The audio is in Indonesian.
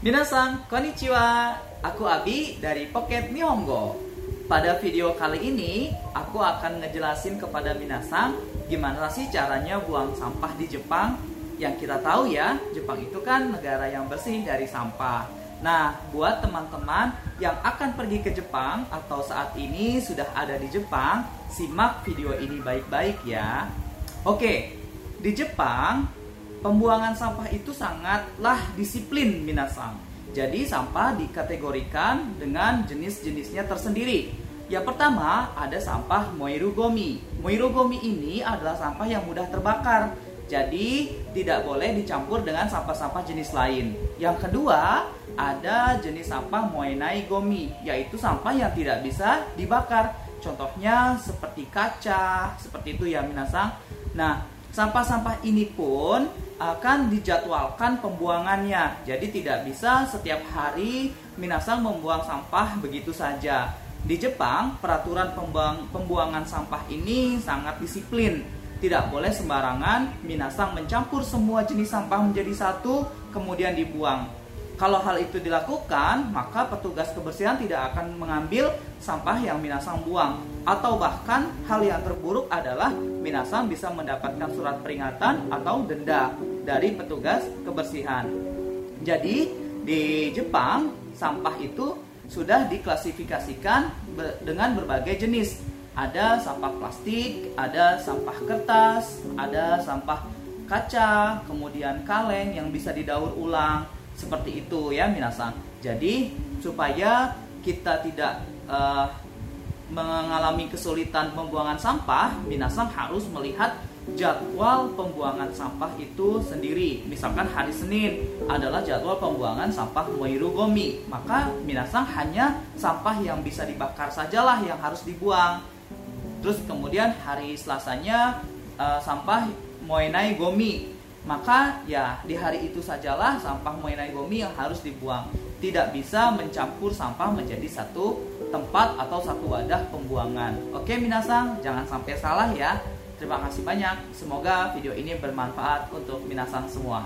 Minasan, konnichiwa. Aku Abi dari Pocket Nihongo. Pada video kali ini, aku akan ngejelasin kepada Minasan gimana sih caranya buang sampah di Jepang. Yang kita tahu ya, Jepang itu kan negara yang bersih dari sampah. Nah, buat teman-teman yang akan pergi ke Jepang atau saat ini sudah ada di Jepang, simak video ini baik-baik ya. Oke, di Jepang Pembuangan sampah itu sangatlah disiplin minasang. Jadi sampah dikategorikan dengan jenis-jenisnya tersendiri. Yang pertama ada sampah moirugomi. Moirugomi ini adalah sampah yang mudah terbakar. Jadi tidak boleh dicampur dengan sampah-sampah jenis lain. Yang kedua ada jenis sampah moenai gomi, yaitu sampah yang tidak bisa dibakar. Contohnya seperti kaca, seperti itu ya minasang. Nah, sampah-sampah ini pun akan dijadwalkan pembuangannya. Jadi tidak bisa setiap hari Minasang membuang sampah begitu saja. Di Jepang, peraturan pembuang, pembuangan sampah ini sangat disiplin. Tidak boleh sembarangan Minasang mencampur semua jenis sampah menjadi satu kemudian dibuang. Kalau hal itu dilakukan, maka petugas kebersihan tidak akan mengambil sampah yang Minasang buang. Atau bahkan hal yang terburuk adalah Minasang bisa mendapatkan surat peringatan atau denda dari petugas kebersihan. Jadi di Jepang sampah itu sudah diklasifikasikan dengan berbagai jenis. Ada sampah plastik, ada sampah kertas, ada sampah kaca, kemudian kaleng yang bisa didaur ulang, seperti itu ya minasan. Jadi supaya kita tidak uh, mengalami kesulitan pembuangan sampah, minasan harus melihat jadwal pembuangan sampah itu sendiri. Misalkan hari Senin adalah jadwal pembuangan sampah Moirugomi, maka minasan hanya sampah yang bisa dibakar sajalah yang harus dibuang. Terus kemudian hari Selasanya uh, sampah Moenai Gomi maka ya di hari itu sajalah sampah mengenai bumi yang harus dibuang. Tidak bisa mencampur sampah menjadi satu tempat atau satu wadah pembuangan. Oke minasang, jangan sampai salah ya. Terima kasih banyak. Semoga video ini bermanfaat untuk minasang semua.